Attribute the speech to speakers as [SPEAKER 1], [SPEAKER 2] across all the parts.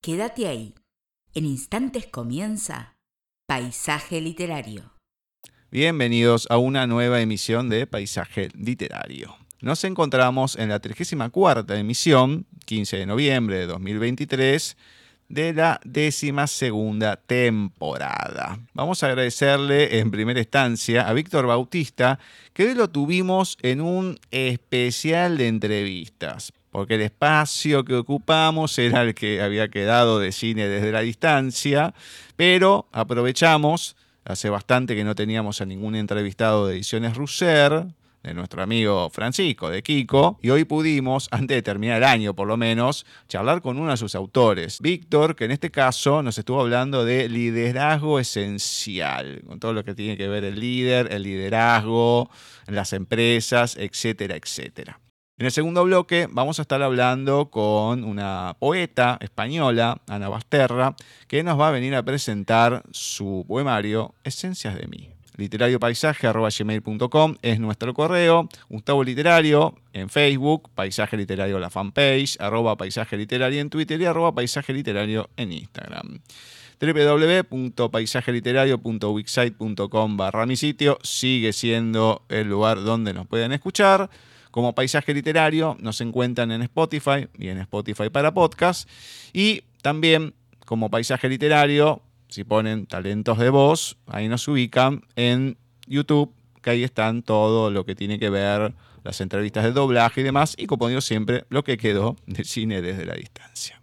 [SPEAKER 1] Quédate ahí. En instantes comienza Paisaje Literario.
[SPEAKER 2] Bienvenidos a una nueva emisión de Paisaje Literario. Nos encontramos en la 34 emisión, 15 de noviembre de 2023, de la décima segunda temporada. Vamos a agradecerle en primera instancia a Víctor Bautista, que hoy lo tuvimos en un especial de entrevistas, porque el espacio que ocupamos era el que había quedado de cine desde la distancia, pero aprovechamos, hace bastante que no teníamos a ningún entrevistado de Ediciones Russer, de nuestro amigo Francisco, de Kiko, y hoy pudimos, antes de terminar el año por lo menos, charlar con uno de sus autores, Víctor, que en este caso nos estuvo hablando de liderazgo esencial, con todo lo que tiene que ver el líder, el liderazgo, las empresas, etcétera, etcétera. En el segundo bloque vamos a estar hablando con una poeta española, Ana Basterra, que nos va a venir a presentar su poemario Esencias de mí literariopaisaje.gmail.com es nuestro correo. Gustavo Literario en Facebook, Paisaje Literario la fanpage, arroba Paisaje Literario en Twitter y arroba Paisaje Literario en Instagram www.paisajeliterario.wixsite.com barra mi sitio sigue siendo el lugar donde nos pueden escuchar. Como Paisaje Literario nos encuentran en Spotify y en Spotify para podcast. Y también como Paisaje Literario si ponen talentos de voz, ahí nos ubican en YouTube, que ahí están todo lo que tiene que ver las entrevistas de doblaje y demás, y como digo siempre, lo que quedó del cine desde la distancia.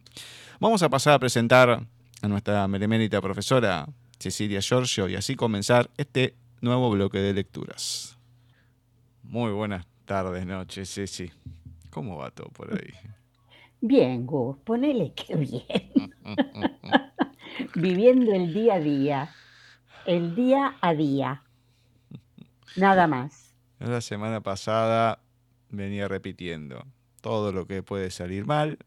[SPEAKER 2] Vamos a pasar a presentar a nuestra meremérita profesora Cecilia Giorgio y así comenzar este nuevo bloque de lecturas. Muy buenas tardes, noches, Ceci. ¿Cómo va todo por ahí?
[SPEAKER 3] Bien, Gus, ponele que bien. viviendo el día a día, el día a día, nada más.
[SPEAKER 2] La semana pasada venía repitiendo, todo lo que puede salir mal,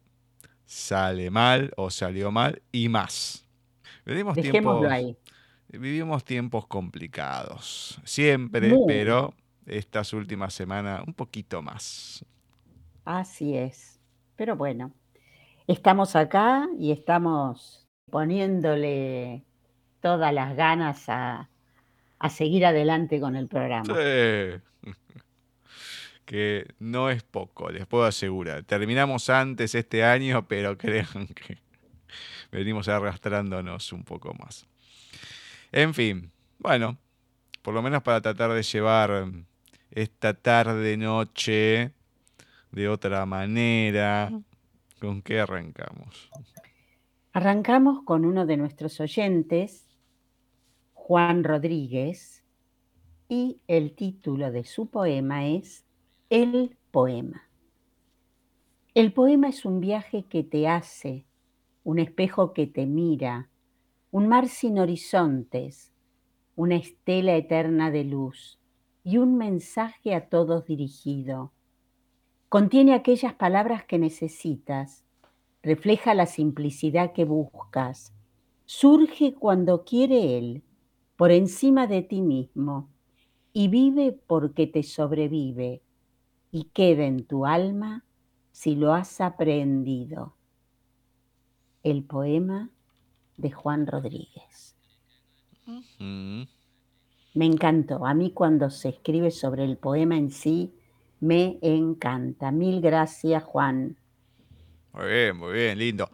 [SPEAKER 2] sale mal o salió mal y más. Vivimos tiempos, vivimos tiempos complicados, siempre, pero estas últimas semanas un poquito más.
[SPEAKER 3] Así es, pero bueno, estamos acá y estamos poniéndole todas las ganas a, seguir adelante con el programa.
[SPEAKER 2] Que no es poco, les puedo asegurar. Terminamos antes este año, pero crean que venimos arrastrándonos un poco más. En fin, bueno, por lo menos para tratar de llevar esta tarde-noche de otra manera, ¿con qué arrancamos?
[SPEAKER 3] Arrancamos con uno de nuestros oyentes, Juan Rodríguez, y el título de su poema es El poema. El poema es un viaje que te hace, un espejo que te mira, un mar sin horizontes, una estela eterna de luz y un mensaje a todos dirigido. Contiene aquellas palabras que necesitas refleja la simplicidad que buscas, surge cuando quiere Él, por encima de ti mismo, y vive porque te sobrevive, y queda en tu alma si lo has aprendido. El poema de Juan Rodríguez. Me encantó. A mí cuando se escribe sobre el poema en sí, me encanta. Mil gracias, Juan.
[SPEAKER 2] Muy bien, muy bien, lindo.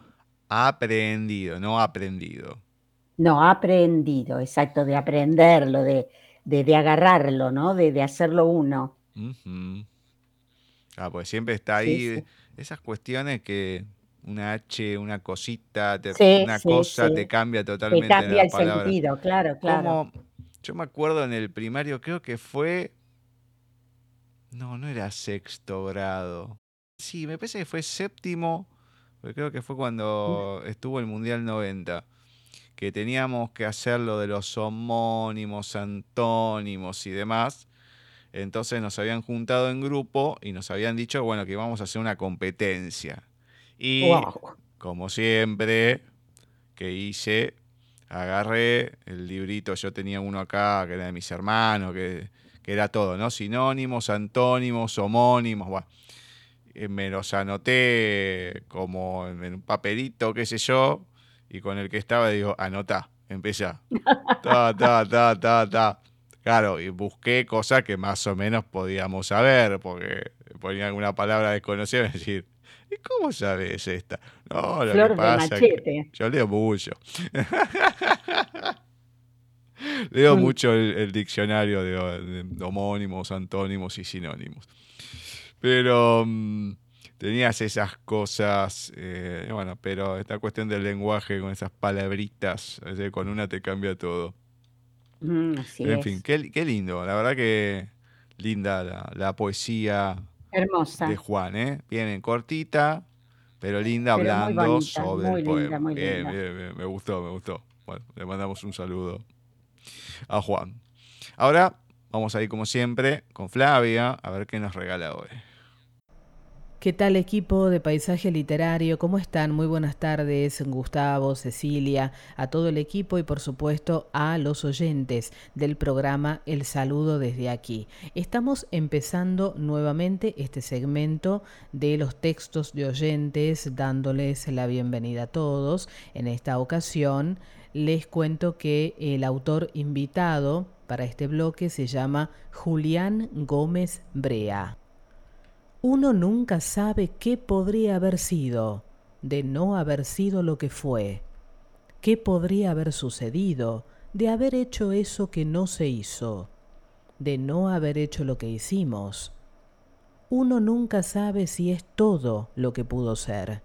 [SPEAKER 2] Aprendido, no aprendido.
[SPEAKER 3] No, aprendido, exacto, de aprenderlo, de, de, agarrarlo, ¿no? De, hacerlo uno.
[SPEAKER 2] Ah, pues siempre está ahí esas cuestiones que una H, una cosita, una cosa te cambia totalmente.
[SPEAKER 3] Te cambia el sentido, claro, claro.
[SPEAKER 2] Yo me acuerdo en el primario, creo que fue. No, no era sexto grado. Sí, me parece que fue séptimo creo que fue cuando estuvo el Mundial 90, que teníamos que hacer lo de los homónimos, antónimos y demás. Entonces nos habían juntado en grupo y nos habían dicho, bueno, que íbamos a hacer una competencia. Y como siempre, que hice, agarré el librito, yo tenía uno acá, que era de mis hermanos, que, era todo, ¿no? Sinónimos, antónimos, homónimos, eh, me los anoté como en un papelito, qué sé yo, y con el que estaba digo, anota, empezá. Ta, ta, ta, ta, ta. Claro, y busqué cosas que más o menos podíamos saber, porque ponía alguna palabra desconocida y decir, ¿y cómo sabes esta? No, lo
[SPEAKER 3] Flor
[SPEAKER 2] que
[SPEAKER 3] de
[SPEAKER 2] pasa es que
[SPEAKER 3] machete.
[SPEAKER 2] yo leo mucho. leo
[SPEAKER 3] Mm.
[SPEAKER 2] mucho el, el diccionario de, de homónimos, antónimos y sinónimos. Pero mm, tenías esas cosas, eh, bueno, pero esta cuestión del lenguaje con esas palabritas, sea, con una te cambia todo.
[SPEAKER 3] Mm, así
[SPEAKER 2] en
[SPEAKER 3] es.
[SPEAKER 2] fin, qué, qué lindo, la verdad que linda la, la poesía
[SPEAKER 3] Hermosa.
[SPEAKER 2] de Juan, ¿eh? Viene cortita, pero linda
[SPEAKER 3] Pero
[SPEAKER 2] hablando
[SPEAKER 3] bonita,
[SPEAKER 2] sobre el
[SPEAKER 3] linda,
[SPEAKER 2] poema. Bien, bien, bien, me gustó, me gustó. Bueno, le mandamos un saludo a Juan. Ahora vamos a ir como siempre con Flavia a ver qué nos regala hoy.
[SPEAKER 4] ¿Qué tal equipo de Paisaje Literario? ¿Cómo están? Muy buenas tardes, Gustavo, Cecilia, a todo el equipo y por supuesto a los oyentes del programa El Saludo desde aquí. Estamos empezando nuevamente este segmento de los textos de oyentes, dándoles la bienvenida a todos. En esta ocasión les cuento que el autor invitado para este bloque se llama Julián Gómez Brea. Uno nunca sabe qué podría haber sido de no haber sido lo que fue, qué podría haber sucedido de haber hecho eso que no se hizo, de no haber hecho lo que hicimos. Uno nunca sabe si es todo lo que pudo ser.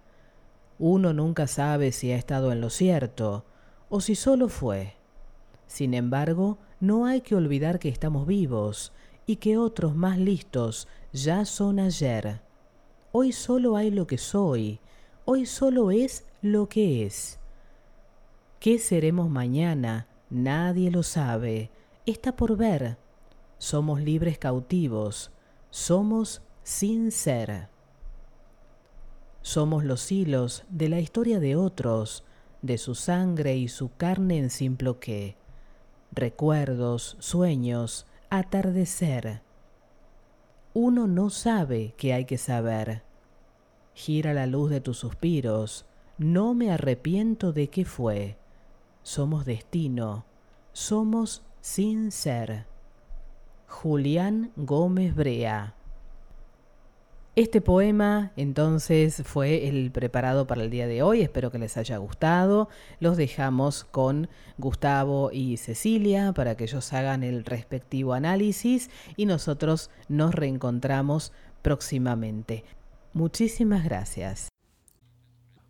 [SPEAKER 4] Uno nunca sabe si ha estado en lo cierto o si solo fue. Sin embargo, no hay que olvidar que estamos vivos y que otros más listos ya son ayer. Hoy solo hay lo que soy, hoy solo es lo que es. ¿Qué seremos mañana? Nadie lo sabe, está por ver. Somos libres cautivos, somos sin ser. Somos los hilos de la historia de otros, de su sangre y su carne en simploqué. Recuerdos, sueños, atardecer. Uno no sabe que hay que saber. Gira la luz de tus suspiros, no me arrepiento de qué fue. Somos destino, somos sin ser. Julián Gómez Brea. Este poema entonces fue el preparado para el día de hoy, espero que les haya gustado. Los dejamos con Gustavo y Cecilia para que ellos hagan el respectivo análisis y nosotros nos reencontramos próximamente. Muchísimas gracias.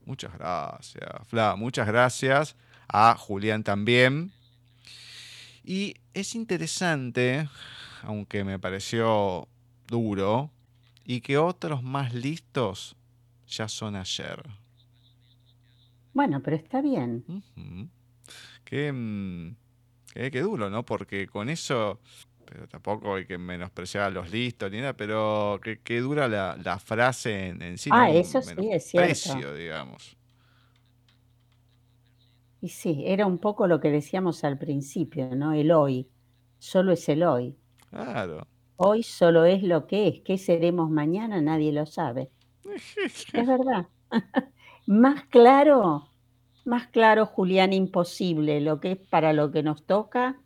[SPEAKER 2] Muchas gracias, Fla. Muchas gracias a Julián también. Y es interesante, aunque me pareció duro, y que otros más listos ya son ayer.
[SPEAKER 3] Bueno, pero está bien.
[SPEAKER 2] Qué, mm, qué- qué duro, ¿no? Porque con eso, pero tampoco hay que menospreciar a los listos ni nada, pero qué, qué dura la, la frase en, en sí,
[SPEAKER 3] Ah,
[SPEAKER 2] no
[SPEAKER 3] eso sí, es cierto.
[SPEAKER 2] digamos.
[SPEAKER 3] Y sí, era un poco lo que decíamos al principio, ¿no? El hoy. Solo es el hoy.
[SPEAKER 2] Claro.
[SPEAKER 3] Hoy solo es lo que es. ¿Qué seremos mañana? Nadie lo sabe. Es verdad. Más claro, más claro, Julián, imposible. Lo que es para lo que nos toca,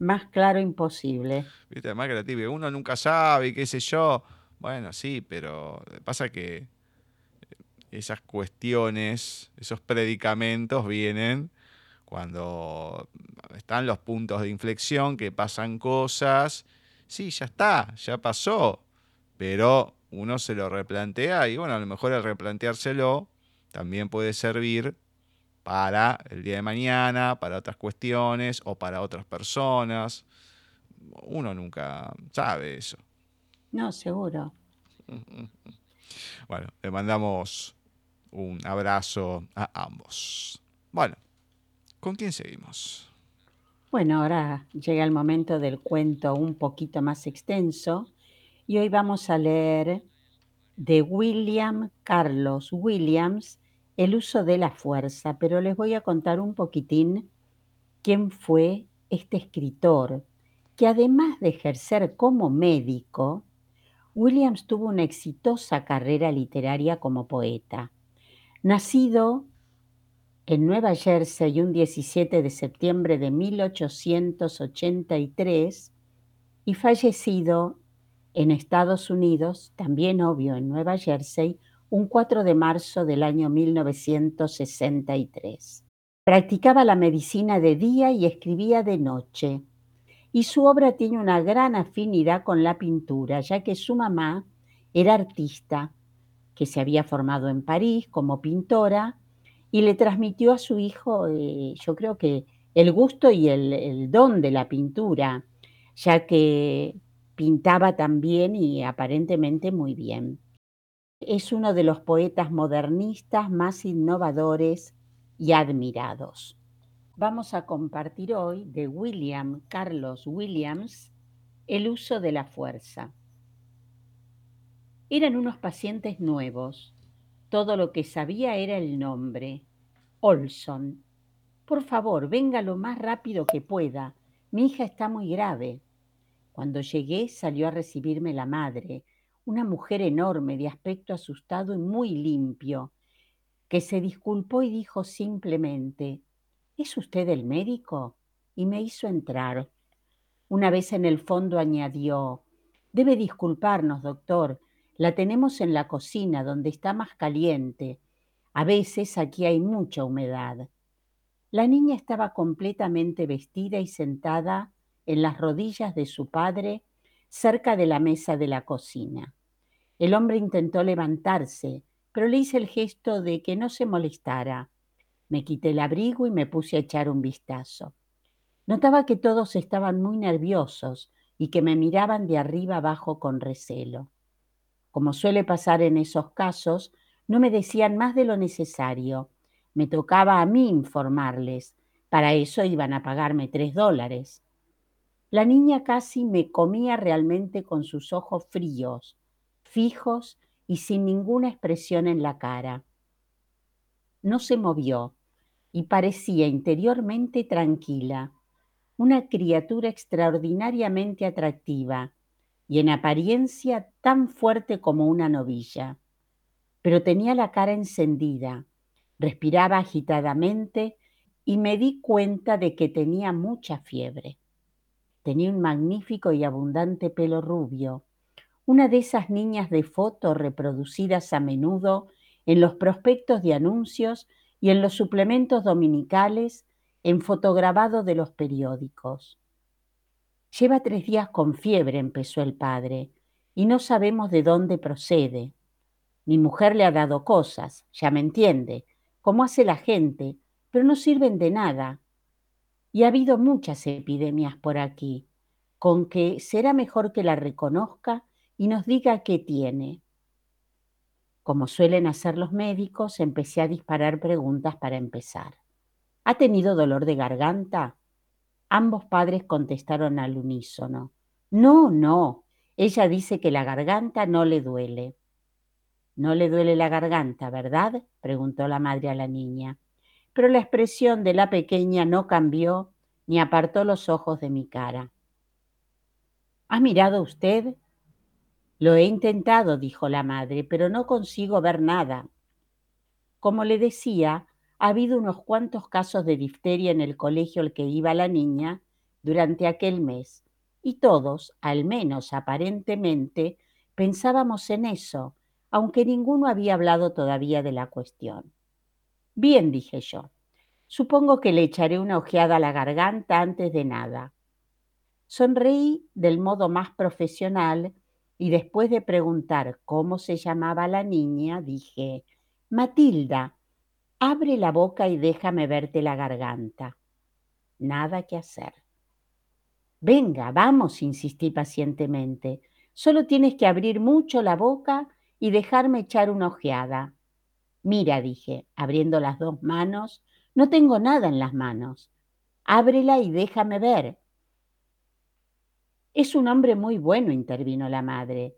[SPEAKER 3] más claro, imposible.
[SPEAKER 2] Viste, además que uno nunca sabe, qué sé yo. Bueno, sí, pero pasa que esas cuestiones, esos predicamentos vienen cuando están los puntos de inflexión, que pasan cosas. Sí, ya está, ya pasó. Pero uno se lo replantea y bueno, a lo mejor al replanteárselo también puede servir para el día de mañana, para otras cuestiones o para otras personas. Uno nunca sabe eso.
[SPEAKER 3] No, seguro.
[SPEAKER 2] Bueno, le mandamos un abrazo a ambos. Bueno, ¿con quién seguimos?
[SPEAKER 3] Bueno, ahora llega el momento del cuento un poquito más extenso y hoy vamos a leer de William Carlos Williams El uso de la fuerza, pero les voy a contar un poquitín quién fue este escritor que además de ejercer como médico, Williams tuvo una exitosa carrera literaria como poeta. Nacido en Nueva Jersey un 17 de septiembre de 1883 y fallecido en Estados Unidos, también obvio en Nueva Jersey, un 4 de marzo del año 1963. Practicaba la medicina de día y escribía de noche y su obra tiene una gran afinidad con la pintura, ya que su mamá era artista, que se había formado en París como pintora y le transmitió a su hijo, eh, yo creo que el gusto y el, el don de la pintura, ya que pintaba también y aparentemente muy bien. Es uno de los poetas modernistas más innovadores y admirados. Vamos a compartir hoy de William Carlos Williams el uso de la fuerza. Eran unos pacientes nuevos. Todo lo que sabía era el nombre. Olson. Por favor, venga lo más rápido que pueda. Mi hija está muy grave. Cuando llegué salió a recibirme la madre, una mujer enorme de aspecto asustado y muy limpio, que se disculpó y dijo simplemente, ¿Es usted el médico? Y me hizo entrar. Una vez en el fondo añadió, Debe disculparnos, doctor, la tenemos en la cocina donde está más caliente. A veces aquí hay mucha humedad. La niña estaba completamente vestida y sentada en las rodillas de su padre cerca de la mesa de la cocina. El hombre intentó levantarse, pero le hice el gesto de que no se molestara. Me quité el abrigo y me puse a echar un vistazo. Notaba que todos estaban muy nerviosos y que me miraban de arriba abajo con recelo. Como suele pasar en esos casos, no me decían más de lo necesario. Me tocaba a mí informarles. Para eso iban a pagarme tres dólares. La niña casi me comía realmente con sus ojos fríos, fijos y sin ninguna expresión en la cara. No se movió, y parecía interiormente tranquila, una criatura extraordinariamente atractiva y en apariencia tan fuerte como una novilla. Pero tenía la cara encendida, respiraba agitadamente y me di cuenta de que tenía mucha fiebre. Tenía un magnífico y abundante pelo rubio, una de esas niñas de foto reproducidas a menudo en los prospectos de anuncios y en los suplementos dominicales en fotograbado de los periódicos. Lleva tres días con fiebre, empezó el padre, y no sabemos de dónde procede. Mi mujer le ha dado cosas, ya me entiende, como hace la gente, pero no sirven de nada. Y ha habido muchas epidemias por aquí, con que será mejor que la reconozca y nos diga qué tiene. Como suelen hacer los médicos, empecé a disparar preguntas para empezar. ¿Ha tenido dolor de garganta? Ambos padres contestaron al unísono. No, no. Ella dice que la garganta no le duele. No le duele la garganta, ¿verdad? preguntó la madre a la niña. Pero la expresión de la pequeña no cambió ni apartó los ojos de mi cara. ¿Ha mirado usted? Lo he intentado, dijo la madre, pero no consigo ver nada. Como le decía, ha habido unos cuantos casos de difteria en el colegio al que iba la niña durante aquel mes, y todos, al menos aparentemente, pensábamos en eso, aunque ninguno había hablado todavía de la cuestión. Bien, dije yo, supongo que le echaré una ojeada a la garganta antes de nada. Sonreí del modo más profesional y después de preguntar cómo se llamaba la niña, dije, Matilda, abre la boca y déjame verte la garganta. Nada que hacer. Venga, vamos, insistí pacientemente. Solo tienes que abrir mucho la boca y dejarme echar una ojeada. Mira, dije, abriendo las dos manos, no tengo nada en las manos. Ábrela y déjame ver. Es un hombre muy bueno, intervino la madre.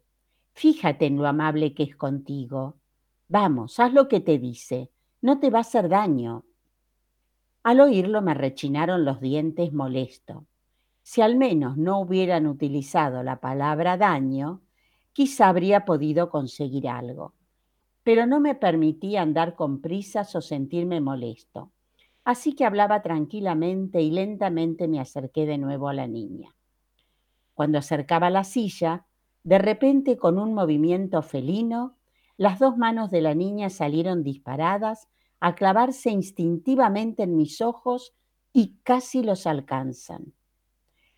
[SPEAKER 3] Fíjate en lo amable que es contigo. Vamos, haz lo que te dice. No te va a hacer daño. Al oírlo me rechinaron los dientes molesto. Si al menos no hubieran utilizado la palabra daño, quizá habría podido conseguir algo. Pero no me permitía andar con prisas o sentirme molesto. Así que hablaba tranquilamente y lentamente me acerqué de nuevo a la niña. Cuando acercaba la silla, de repente con un movimiento felino, las dos manos de la niña salieron disparadas a clavarse instintivamente en mis ojos y casi los alcanzan.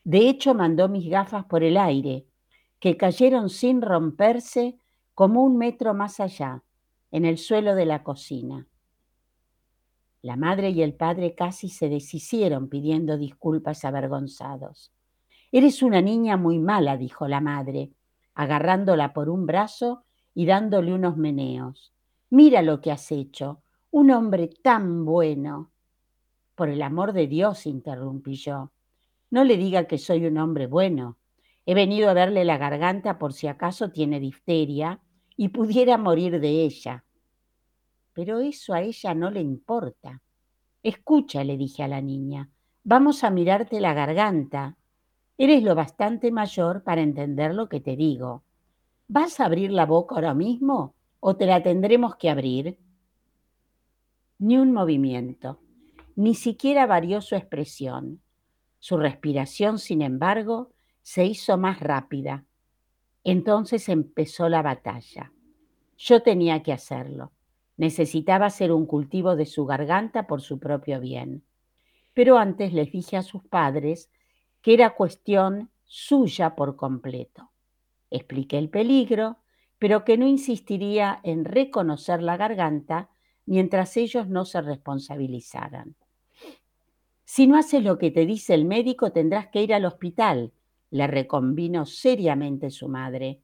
[SPEAKER 3] De hecho, mandó mis gafas por el aire, que cayeron sin romperse como un metro más allá, en el suelo de la cocina. La madre y el padre casi se deshicieron pidiendo disculpas avergonzados. Eres una niña muy mala, dijo la madre, agarrándola por un brazo y dándole unos meneos. Mira lo que has hecho, un hombre tan bueno. Por el amor de Dios, interrumpí yo, no le diga que soy un hombre bueno. He venido a verle la garganta por si acaso tiene difteria y pudiera morir de ella. Pero eso a ella no le importa. Escucha, le dije a la niña, vamos a mirarte la garganta. Eres lo bastante mayor para entender lo que te digo. ¿Vas a abrir la boca ahora mismo o te la tendremos que abrir? Ni un movimiento, ni siquiera varió su expresión. Su respiración, sin embargo, se hizo más rápida. Entonces empezó la batalla. Yo tenía que hacerlo. Necesitaba hacer un cultivo de su garganta por su propio bien. Pero antes les dije a sus padres que era cuestión suya por completo. Expliqué el peligro, pero que no insistiría en reconocer la garganta mientras ellos no se responsabilizaran. Si no haces lo que te dice el médico, tendrás que ir al hospital, le reconvino seriamente su madre.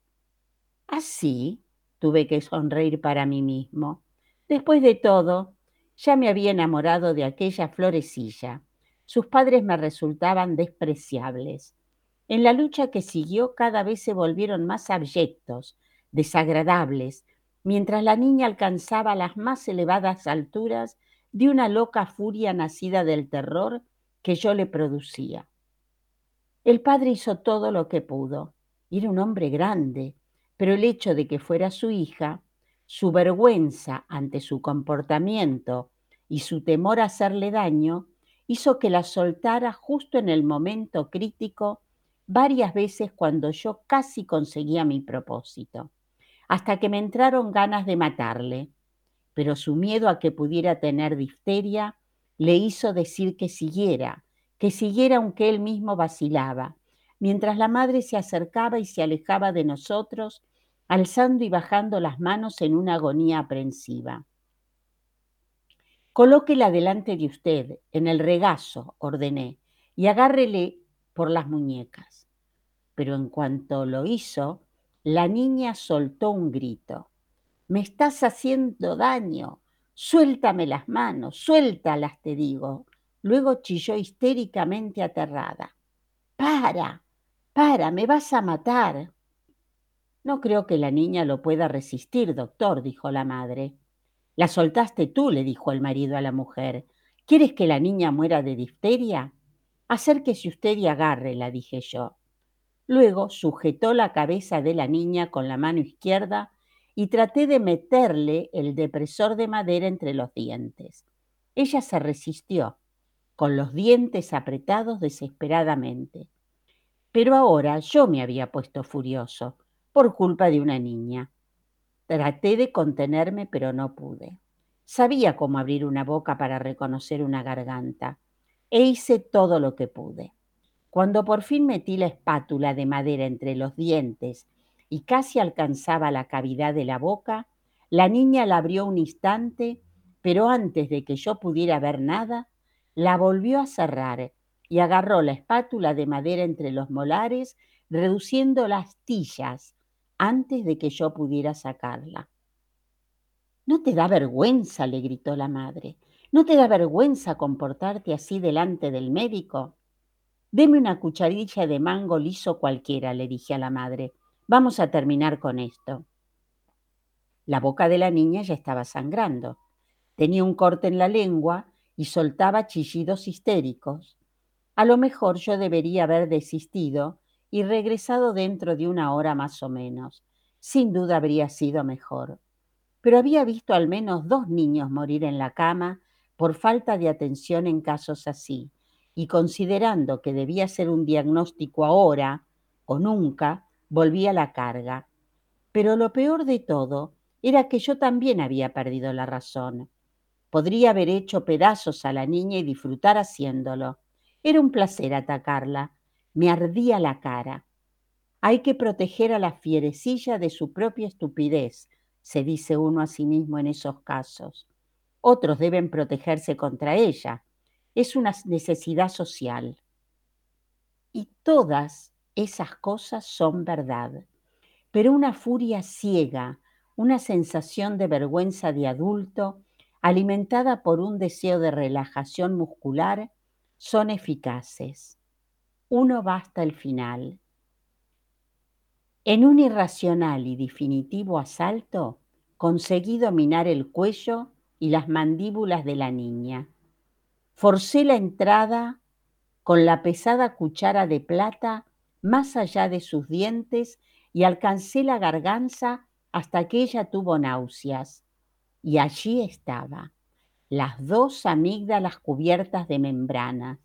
[SPEAKER 3] Así tuve que sonreír para mí mismo. Después de todo, ya me había enamorado de aquella florecilla. Sus padres me resultaban despreciables. En la lucha que siguió cada vez se volvieron más abyectos, desagradables, mientras la niña alcanzaba las más elevadas alturas de una loca furia nacida del terror que yo le producía. El padre hizo todo lo que pudo. Era un hombre grande, pero el hecho de que fuera su hija, su vergüenza ante su comportamiento y su temor a hacerle daño, hizo que la soltara justo en el momento crítico varias veces cuando yo casi conseguía mi propósito, hasta que me entraron ganas de matarle, pero su miedo a que pudiera tener difteria le hizo decir que siguiera, que siguiera aunque él mismo vacilaba, mientras la madre se acercaba y se alejaba de nosotros, alzando y bajando las manos en una agonía aprensiva. Colóquela delante de usted, en el regazo, ordené, y agárrele por las muñecas pero en cuanto lo hizo, la niña soltó un grito. Me estás haciendo daño. Suéltame las manos, suéltalas, te digo. Luego chilló histéricamente aterrada. Para, para, me vas a matar. No creo que la niña lo pueda resistir, doctor, dijo la madre. La soltaste tú, le dijo el marido a la mujer. ¿Quieres que la niña muera de difteria? Acérquese usted y agárrela, dije yo. Luego sujetó la cabeza de la niña con la mano izquierda y traté de meterle el depresor de madera entre los dientes. Ella se resistió, con los dientes apretados desesperadamente. Pero ahora yo me había puesto furioso, por culpa de una niña. Traté de contenerme, pero no pude. Sabía cómo abrir una boca para reconocer una garganta, e hice todo lo que pude. Cuando por fin metí la espátula de madera entre los dientes y casi alcanzaba la cavidad de la boca, la niña la abrió un instante, pero antes de que yo pudiera ver nada, la volvió a cerrar y agarró la espátula de madera entre los molares, reduciendo las tillas antes de que yo pudiera sacarla. ¿No te da vergüenza? le gritó la madre. ¿No te da vergüenza comportarte así delante del médico? Deme una cucharilla de mango liso cualquiera, le dije a la madre. Vamos a terminar con esto. La boca de la niña ya estaba sangrando. Tenía un corte en la lengua y soltaba chillidos histéricos. A lo mejor yo debería haber desistido y regresado dentro de una hora más o menos, sin duda habría sido mejor. Pero había visto al menos dos niños morir en la cama por falta de atención en casos así, y considerando que debía ser un diagnóstico ahora o nunca, volví a la carga. Pero lo peor de todo era que yo también había perdido la razón. Podría haber hecho pedazos a la niña y disfrutar haciéndolo. Era un placer atacarla. Me ardía la cara. Hay que proteger a la fierecilla de su propia estupidez, se dice uno a sí mismo en esos casos. Otros deben protegerse contra ella. Es una necesidad social. Y todas esas cosas son verdad. Pero una furia ciega, una sensación de vergüenza de adulto, alimentada por un deseo de relajación muscular, son eficaces. Uno va hasta el final. En un irracional y definitivo asalto, conseguí dominar el cuello y las mandíbulas de la niña. Forcé la entrada con la pesada cuchara de plata más allá de sus dientes y alcancé la garganta hasta que ella tuvo náuseas. Y allí estaba, las dos amígdalas cubiertas de membranas.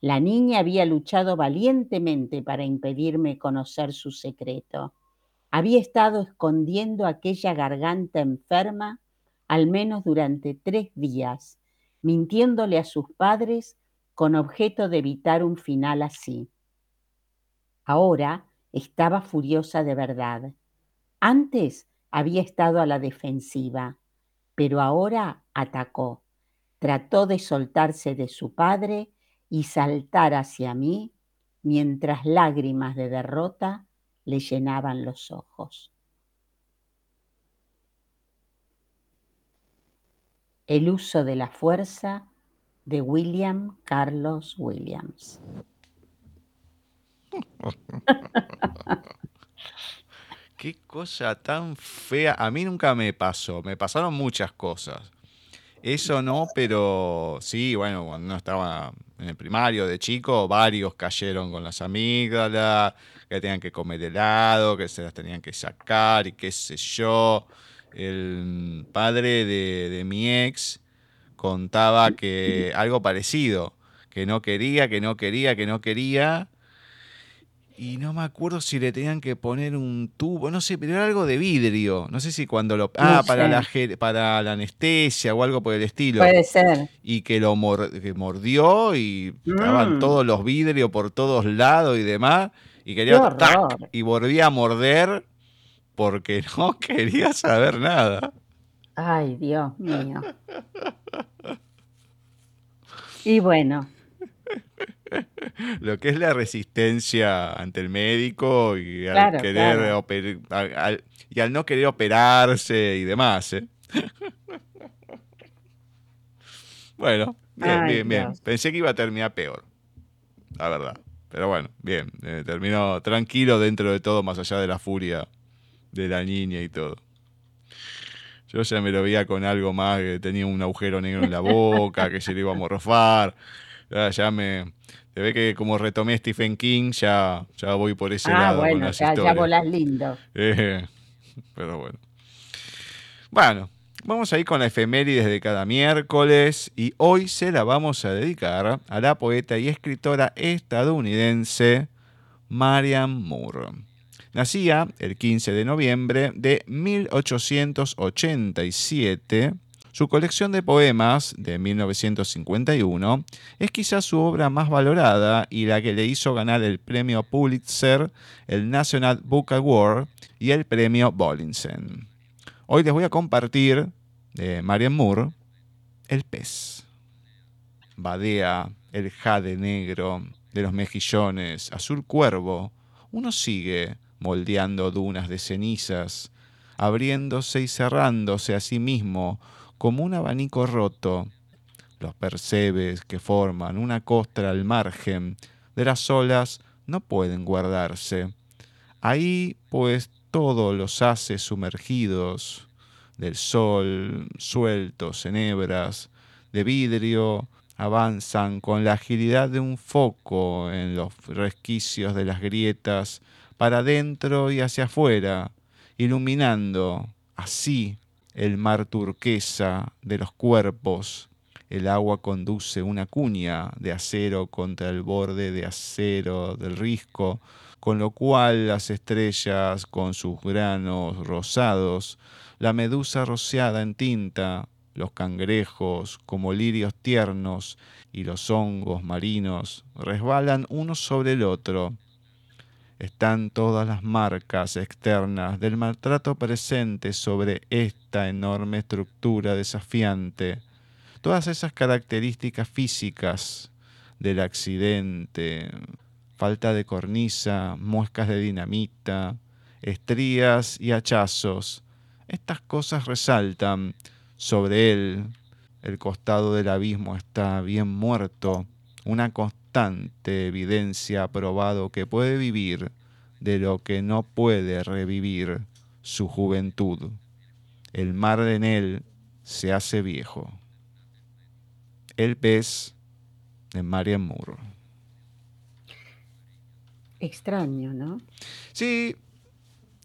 [SPEAKER 3] La niña había luchado valientemente para impedirme conocer su secreto. Había estado escondiendo aquella garganta enferma al menos durante tres días, mintiéndole a sus padres con objeto de evitar un final así. Ahora estaba furiosa de verdad. Antes había estado a la defensiva, pero ahora atacó. Trató de soltarse de su padre y saltar hacia mí mientras lágrimas de derrota le llenaban los ojos. El uso de la fuerza de William Carlos Williams.
[SPEAKER 2] Qué cosa tan fea. A mí nunca me pasó. Me pasaron muchas cosas. Eso no, pero sí, bueno, cuando no estaba en el primario de chico, varios cayeron con las amígdalas, que tenían que comer helado, que se las tenían que sacar y qué sé yo. El padre de, de mi ex contaba que algo parecido, que no quería, que no quería, que no quería y no me acuerdo si le tenían que poner un tubo, no sé, pero era algo de vidrio. No sé si cuando lo. Ah, para, la, para la anestesia o algo por el estilo.
[SPEAKER 3] Puede ser.
[SPEAKER 2] Y que lo mordió y estaban mm. todos los vidrios por todos lados y demás. Y quería. y volvía a morder porque no quería saber nada.
[SPEAKER 3] Ay, Dios mío. Y bueno,
[SPEAKER 2] lo que es la resistencia ante el médico y al, querer y al no querer operarse y demás. ¿eh? bueno, bien, bien, bien. Pensé que iba a terminar peor, la verdad. Pero bueno, bien, eh, terminó tranquilo dentro de todo, más allá de la furia de la niña y todo. Yo ya me lo veía con algo más, que tenía un agujero negro en la boca, que se le iba a morfar. ya me, se ve que como retomé Stephen King, ya, ya voy por ese ah, lado.
[SPEAKER 3] Bueno, ya, ya volás lindo.
[SPEAKER 2] Eh, pero bueno. Bueno, vamos a ir con la efemérides de cada miércoles y hoy se la vamos a dedicar a la poeta y escritora estadounidense Marian Moore. Nacía el 15 de noviembre de 1887 su colección de poemas de 1951 es quizás su obra más valorada y la que le hizo ganar el premio Pulitzer, el National Book Award y el premio Bollinson. Hoy les voy a compartir de Marian Moore El pez. Badea el jade negro de los mejillones, azul cuervo, uno sigue moldeando dunas de cenizas, abriéndose y cerrándose a sí mismo como un abanico roto, los percebes que forman una costra al margen de las olas no pueden guardarse. Ahí, pues, todos los haces sumergidos del sol, sueltos en hebras de vidrio, avanzan con la agilidad de un foco en los resquicios de las grietas para adentro y hacia afuera, iluminando así el mar turquesa de los cuerpos. El agua conduce una cuña de acero contra el borde de acero del risco, con lo cual las estrellas con sus granos rosados, la medusa rociada en tinta, los cangrejos como lirios tiernos y los hongos marinos resbalan uno sobre el otro. Están todas las marcas externas del maltrato presente sobre esta enorme estructura desafiante, todas esas características físicas del accidente, falta de cornisa, muescas de dinamita, estrías y hachazos. Estas cosas resaltan sobre él. El costado del abismo está bien muerto, una constante evidencia probado que puede vivir de lo que no puede revivir su juventud. El mar en él se hace viejo. El pez de Marian Moore.
[SPEAKER 3] Extraño, ¿no?
[SPEAKER 2] Sí,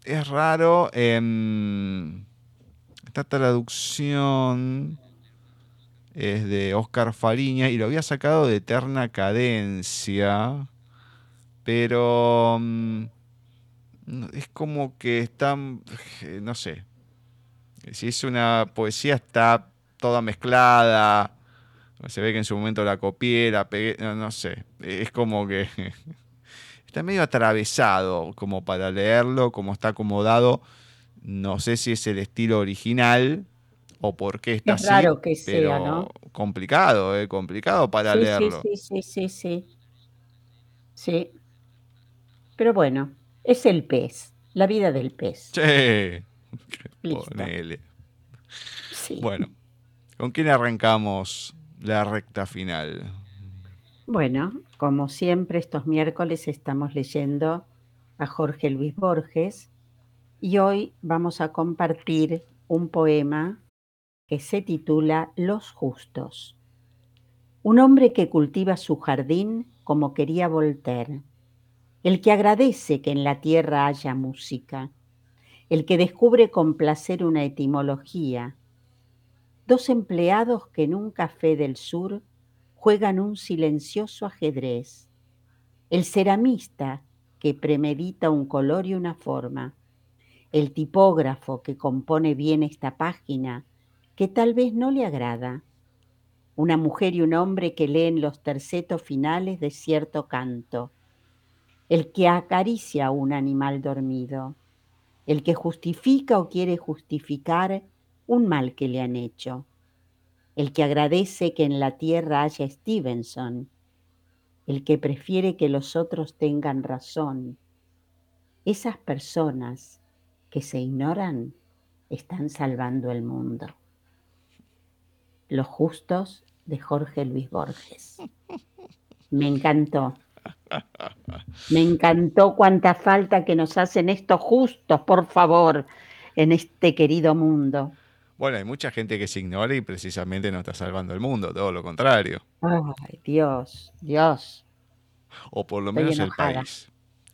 [SPEAKER 2] es raro. Em, esta traducción es de Oscar Fariña y lo había sacado de Eterna Cadencia, pero mm, es como que está, no sé, si es una poesía está toda mezclada, se ve que en su momento la copié, la pegué, no, no sé, es como que está medio atravesado como para leerlo, como está acomodado. No sé si es el estilo original o por qué está
[SPEAKER 3] es raro que sea, ¿no?
[SPEAKER 2] Complicado, ¿eh? Complicado para leerlo.
[SPEAKER 3] Sí, sí, sí, sí, sí. Pero bueno, es el pez, la vida del pez.
[SPEAKER 2] Sí. Ponele. Sí. Bueno, ¿con quién arrancamos la recta final?
[SPEAKER 3] Bueno, como siempre, estos miércoles estamos leyendo a Jorge Luis Borges y hoy vamos a compartir un poema que se titula Los justos. Un hombre que cultiva su jardín como quería Voltaire, el que agradece que en la tierra haya música, el que descubre con placer una etimología, dos empleados que en un café del sur juegan un silencioso ajedrez, el ceramista que premedita un color y una forma, el tipógrafo que compone bien esta página, que tal vez no le agrada, una mujer y un hombre que leen los tercetos finales de cierto canto, el que acaricia a un animal dormido, el que justifica o quiere justificar un mal que le han hecho, el que agradece que en la tierra haya Stevenson, el que prefiere que los otros tengan razón. Esas personas que se ignoran están salvando el mundo. Los justos de Jorge Luis Borges. Me encantó. Me encantó cuánta falta que nos hacen estos justos, por favor, en este querido mundo.
[SPEAKER 2] Bueno, hay mucha gente que se ignora y precisamente no está salvando el mundo, todo lo contrario.
[SPEAKER 3] Ay, Dios, Dios.
[SPEAKER 2] O por lo menos el país.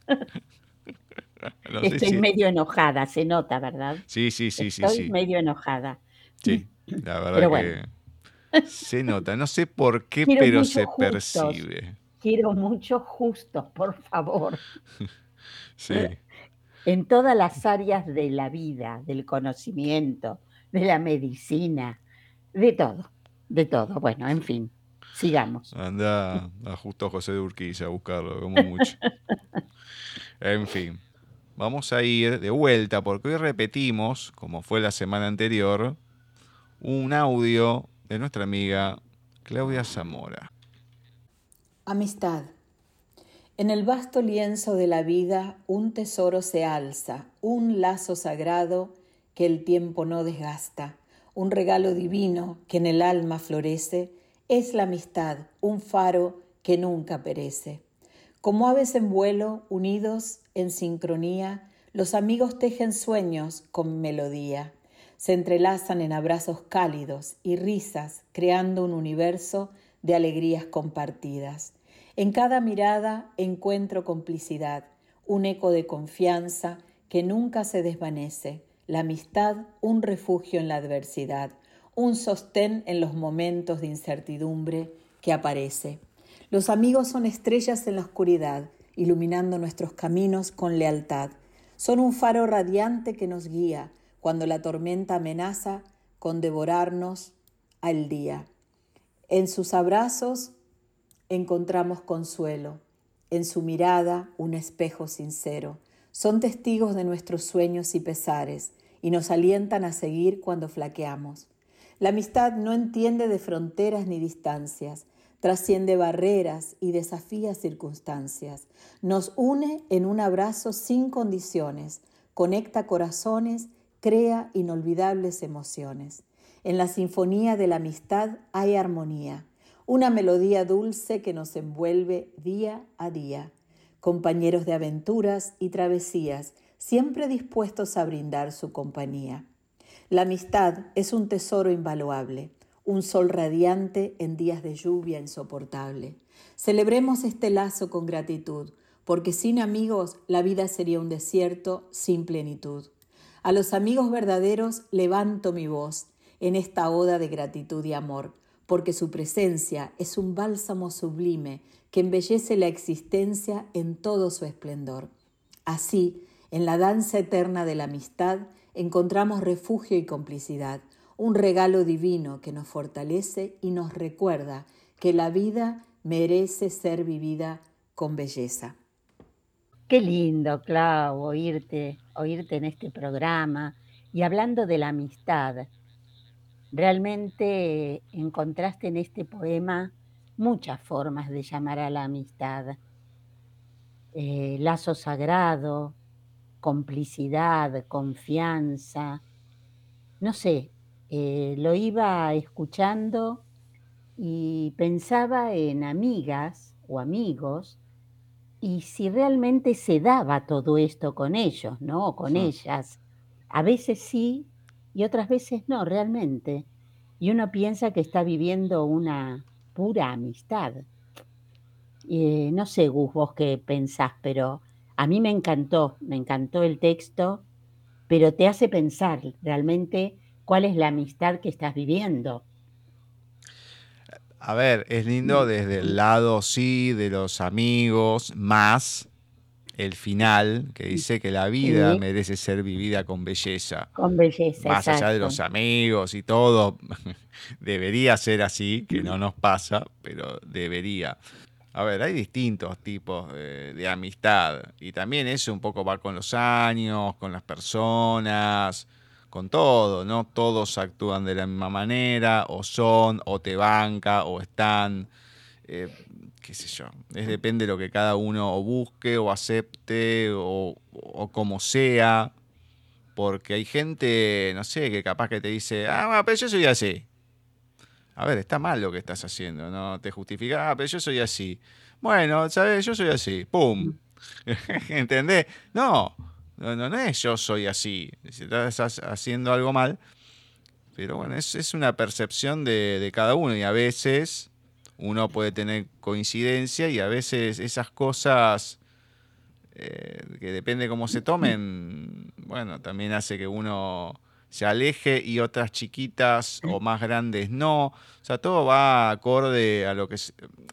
[SPEAKER 3] Estoy medio enojada, se nota, ¿verdad?
[SPEAKER 2] Sí, sí, sí,
[SPEAKER 3] Estoy
[SPEAKER 2] sí.
[SPEAKER 3] medio enojada.
[SPEAKER 2] Sí, la verdad que se nota. No sé por qué, pero se percibe.
[SPEAKER 3] Quiero muchos justos, por favor.
[SPEAKER 2] sí.
[SPEAKER 3] En todas las áreas de la vida, del conocimiento, de la medicina, de todo, de todo. Bueno, en fin, sigamos.
[SPEAKER 2] Anda a justo José de Urquiza a buscarlo, como mucho. en fin. Vamos a ir de vuelta porque hoy repetimos, como fue la semana anterior, un audio de nuestra amiga Claudia Zamora.
[SPEAKER 5] Amistad. En el vasto lienzo de la vida un tesoro se alza, un lazo sagrado que el tiempo no desgasta, un regalo divino que en el alma florece, es la amistad, un faro que nunca perece. Como aves en vuelo, unidos en sincronía, los amigos tejen sueños con melodía, se entrelazan en abrazos cálidos y risas, creando un universo de alegrías compartidas. En cada mirada encuentro complicidad, un eco de confianza que nunca se desvanece, la amistad un refugio en la adversidad, un sostén en los momentos de incertidumbre que aparece. Los amigos son estrellas en la oscuridad, iluminando nuestros caminos con lealtad. Son un faro radiante que nos guía cuando la tormenta amenaza con devorarnos al día. En sus abrazos encontramos consuelo, en su mirada un espejo sincero. Son testigos de nuestros sueños y pesares y nos alientan a seguir cuando flaqueamos. La amistad no entiende de fronteras ni distancias, trasciende barreras y desafía circunstancias. Nos une en un abrazo sin condiciones, conecta corazones, crea inolvidables emociones. En la sinfonía de la amistad hay armonía, una melodía dulce que nos envuelve día a día compañeros de aventuras y travesías, siempre dispuestos a brindar su compañía. La amistad es un tesoro invaluable, un sol radiante en días de lluvia insoportable. Celebremos este lazo con gratitud, porque sin amigos la vida sería un desierto sin plenitud. A los amigos verdaderos levanto mi voz en esta oda de gratitud y amor, porque su presencia es un bálsamo sublime que embellece la existencia en todo su esplendor. Así, en la danza eterna de la amistad, encontramos refugio y complicidad, un regalo divino que nos fortalece y nos recuerda que la vida merece ser vivida con belleza.
[SPEAKER 3] Qué lindo, Clau, oírte, oírte en este programa y hablando de la amistad. Realmente encontraste en este poema muchas formas de llamar a la amistad. Eh, lazo sagrado, complicidad, confianza. No sé, eh, lo iba escuchando y pensaba en amigas o amigos y si realmente se daba todo esto con ellos, ¿no? con ellas. A veces sí y otras veces no, realmente. Y uno piensa que está viviendo una, pura amistad. Eh, no sé, Gus, vos qué pensás, pero a mí me encantó, me encantó el texto, pero te hace pensar realmente cuál es la amistad que estás viviendo.
[SPEAKER 2] A ver, es lindo desde el lado, sí, de los amigos, más el final, que dice que la vida merece ser vivida con belleza.
[SPEAKER 3] Con belleza.
[SPEAKER 2] Más allá de los amigos y todo, debería ser así, que no nos pasa, pero debería. A ver, hay distintos tipos de, amistad y también eso un poco va con los años, con las personas, con todo, ¿no? Todos actúan de la misma manera, o son, o te banca, o están. Eh, qué sé yo, depende de lo que cada uno busque o acepte o, como sea, porque hay gente, no sé, que capaz que te dice, ah, pero yo soy así. A ver, está mal lo que estás haciendo, no te justifica, ah, pero yo soy así. Bueno, ¿sabes? Yo soy así, ¡pum! ¿Entendés? No, no, no, es yo soy así. Si estás haciendo algo mal, pero bueno, es, es una percepción de, de cada uno y a veces uno puede tener coincidencia y a veces esas cosas eh, que depende cómo se tomen, bueno, también hace que uno se aleje y otras chiquitas o más grandes no. O sea, todo va acorde a lo que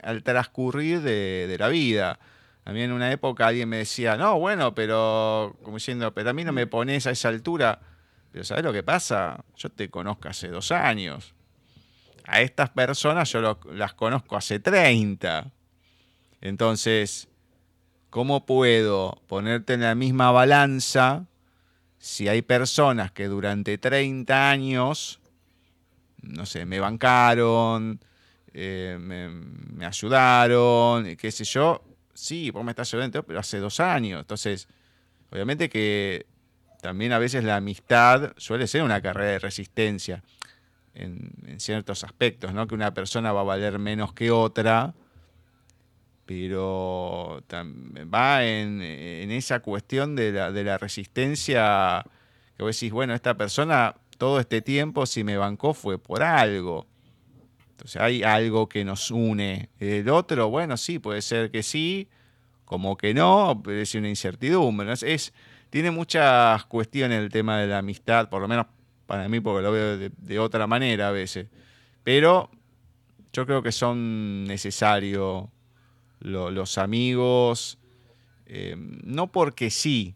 [SPEAKER 2] al transcurrir de, la vida. A mí en una época alguien me decía, no, bueno, pero, como diciendo, pero a mí no me pones a esa altura. Pero ¿sabes lo que pasa? Yo te conozco hace dos años a estas personas yo las conozco hace 30. Entonces, ¿cómo puedo ponerte en la misma balanza si hay personas que durante 30 años, no sé, me bancaron, eh, me, me, ayudaron, qué sé yo? Sí, vos me estás ayudando, pero hace dos años. Entonces, obviamente que también a veces la amistad suele ser una carrera de resistencia en, ciertos aspectos, ¿no? Que una persona va a valer menos que otra, pero va en, esa cuestión de la, de la resistencia que vos decís, bueno, esta persona todo este tiempo si me bancó fue por algo. Entonces hay algo que nos une. El otro, bueno, sí, puede ser que sí, como que no, pero es una incertidumbre. Es, tiene muchas cuestiones el tema de la amistad, por lo menos para mí, porque lo veo de, otra manera a veces. Pero yo creo que son necesarios los amigos, eh, no porque sí,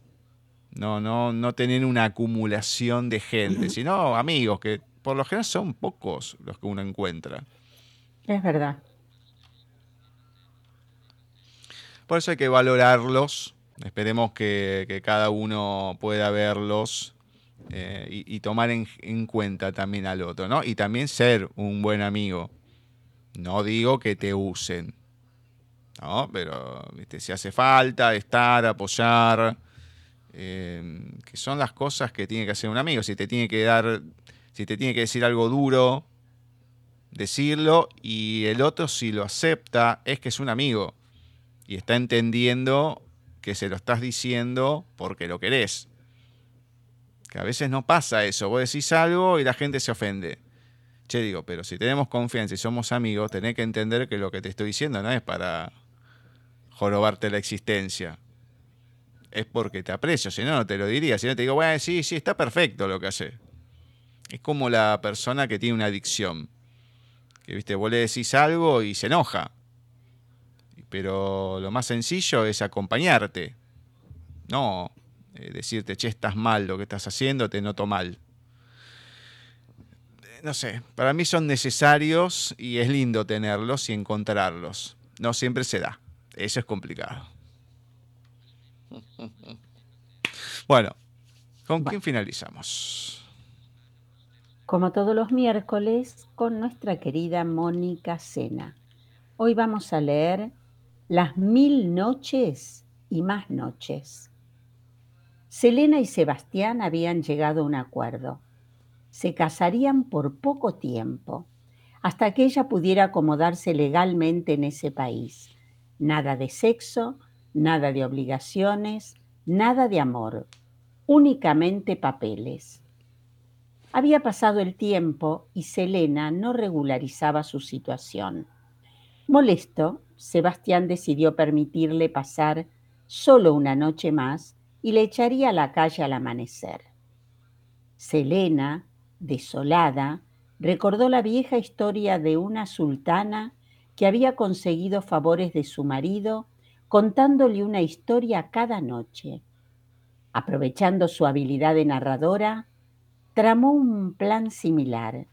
[SPEAKER 2] no, no, no tener una acumulación de gente, sino amigos, que por lo general son pocos los que uno encuentra.
[SPEAKER 3] Es verdad.
[SPEAKER 2] Por eso hay que valorarlos. Esperemos que, cada uno pueda verlos eh, y, tomar en, cuenta también al otro, ¿no? Y también ser un buen amigo. No digo que te usen, ¿no? Pero si hace falta estar, apoyar, eh, que son las cosas que tiene que hacer un amigo. Si te tiene que dar, si te tiene que decir algo duro, decirlo y el otro si lo acepta es que es un amigo y está entendiendo que se lo estás diciendo porque lo querés. Que a veces no pasa eso, vos decís algo y la gente se ofende. Che, digo, pero si tenemos confianza y somos amigos, tenés que entender que lo que te estoy diciendo no es para jorobarte la existencia. Es porque te aprecio, si no, no te lo diría. Si no, te digo, bueno, sí, sí, está perfecto lo que hace. Es como la persona que tiene una adicción. Que, viste, vos le decís algo y se enoja pero lo más sencillo es acompañarte. No eh, decirte, che, estás mal lo que estás haciendo, te noto mal. Eh, no sé, para mí son necesarios y es lindo tenerlos y encontrarlos. No siempre se da. Eso es complicado. Bueno, ¿con quién finalizamos?
[SPEAKER 3] Como todos los miércoles, con nuestra querida Mónica Sena. Hoy vamos a leer las mil noches y más noches. Selena y Sebastián habían llegado a un acuerdo. Se casarían por poco tiempo, hasta que ella pudiera acomodarse legalmente en ese país. Nada de sexo, nada de obligaciones, nada de amor, únicamente papeles. Había pasado el tiempo y Selena no regularizaba su situación. Molesto, Sebastián decidió permitirle pasar solo una noche más y le echaría a la calle al amanecer. Selena, desolada, recordó la vieja historia de una sultana que había conseguido favores de su marido contándole una historia cada noche. Aprovechando su habilidad de narradora, tramó un plan similar.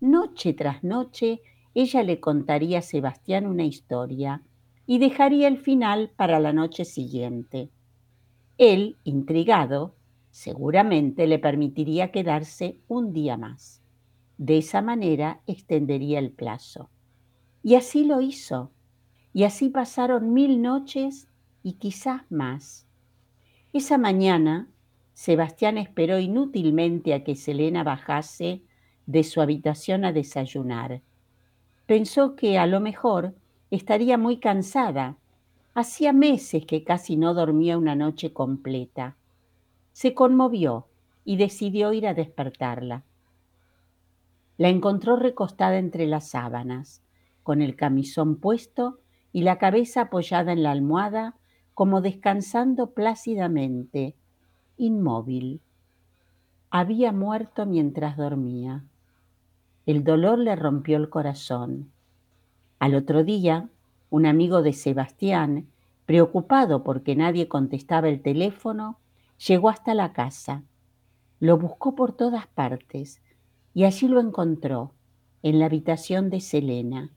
[SPEAKER 3] Noche tras noche ella le contaría a Sebastián una historia y dejaría el final para la noche siguiente. Él, intrigado, seguramente le permitiría quedarse un día más. De esa manera extendería el plazo. Y así lo hizo. Y así pasaron mil noches y quizás más. Esa mañana, Sebastián esperó inútilmente a que Selena bajase de su habitación a desayunar Pensó que a lo mejor estaría muy cansada. Hacía meses que casi no dormía una noche completa. Se conmovió y decidió ir a despertarla. La encontró recostada entre las sábanas, con el camisón puesto y la cabeza apoyada en la almohada, como descansando plácidamente, inmóvil. Había muerto mientras dormía. El dolor le rompió el corazón. Al otro día, un amigo de Sebastián, preocupado porque nadie contestaba el teléfono, llegó hasta la casa. Lo buscó por todas partes y allí lo encontró, en la habitación de Selena.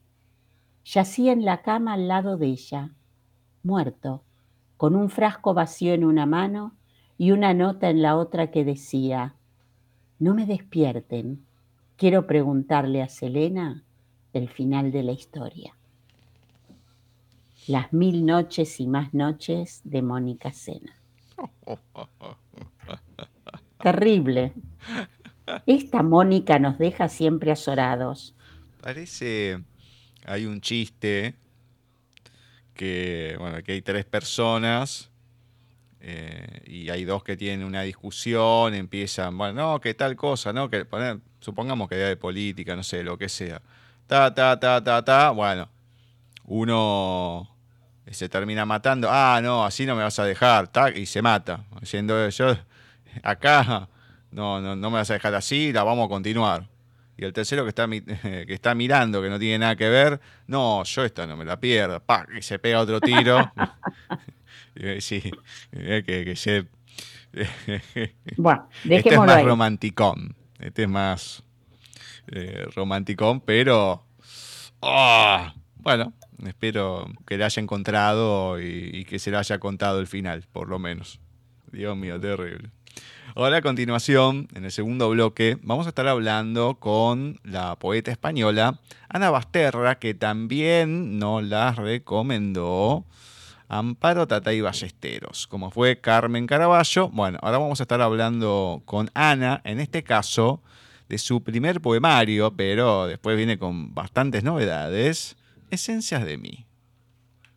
[SPEAKER 3] Yacía en la cama al lado de ella, muerto, con un frasco vacío en una mano y una nota en la otra que decía, No me despierten, Quiero preguntarle a Selena el final de la historia. Las mil noches y más noches de Mónica Sena. Terrible. Esta Mónica nos deja siempre azorados.
[SPEAKER 2] Parece, hay un chiste que, bueno, que hay tres personas eh, y hay dos que tienen una discusión, empiezan, bueno, no, que tal cosa, ¿no? Que poner, supongamos que idea de política, no sé, lo que sea. Ta, ta, ta, ta, ta, bueno, uno se termina matando. Ah, no, así no me vas a dejar. y se mata. Diciendo yo, acá, no, no, no me vas a dejar así, la vamos a continuar. Y el tercero que está, que está mirando, que no tiene nada que ver, no, yo esta no me la pierdo. Y se pega otro tiro. sí, que, que se...
[SPEAKER 3] bueno,
[SPEAKER 2] este es más romanticón. Este es más eh, romanticón, pero... ¡ah! bueno, espero que le haya encontrado y, que se le haya contado el final, por lo menos. Dios mío, terrible. Ahora a continuación, en el segundo bloque, vamos a estar hablando con la poeta española Ana Basterra, que también nos la recomendó Amparo Tatay Ballesteros, como fue Carmen Caraballo. Bueno, ahora vamos a estar hablando con Ana, en este caso, de su primer poemario, pero después viene con bastantes novedades, Esencias de mí.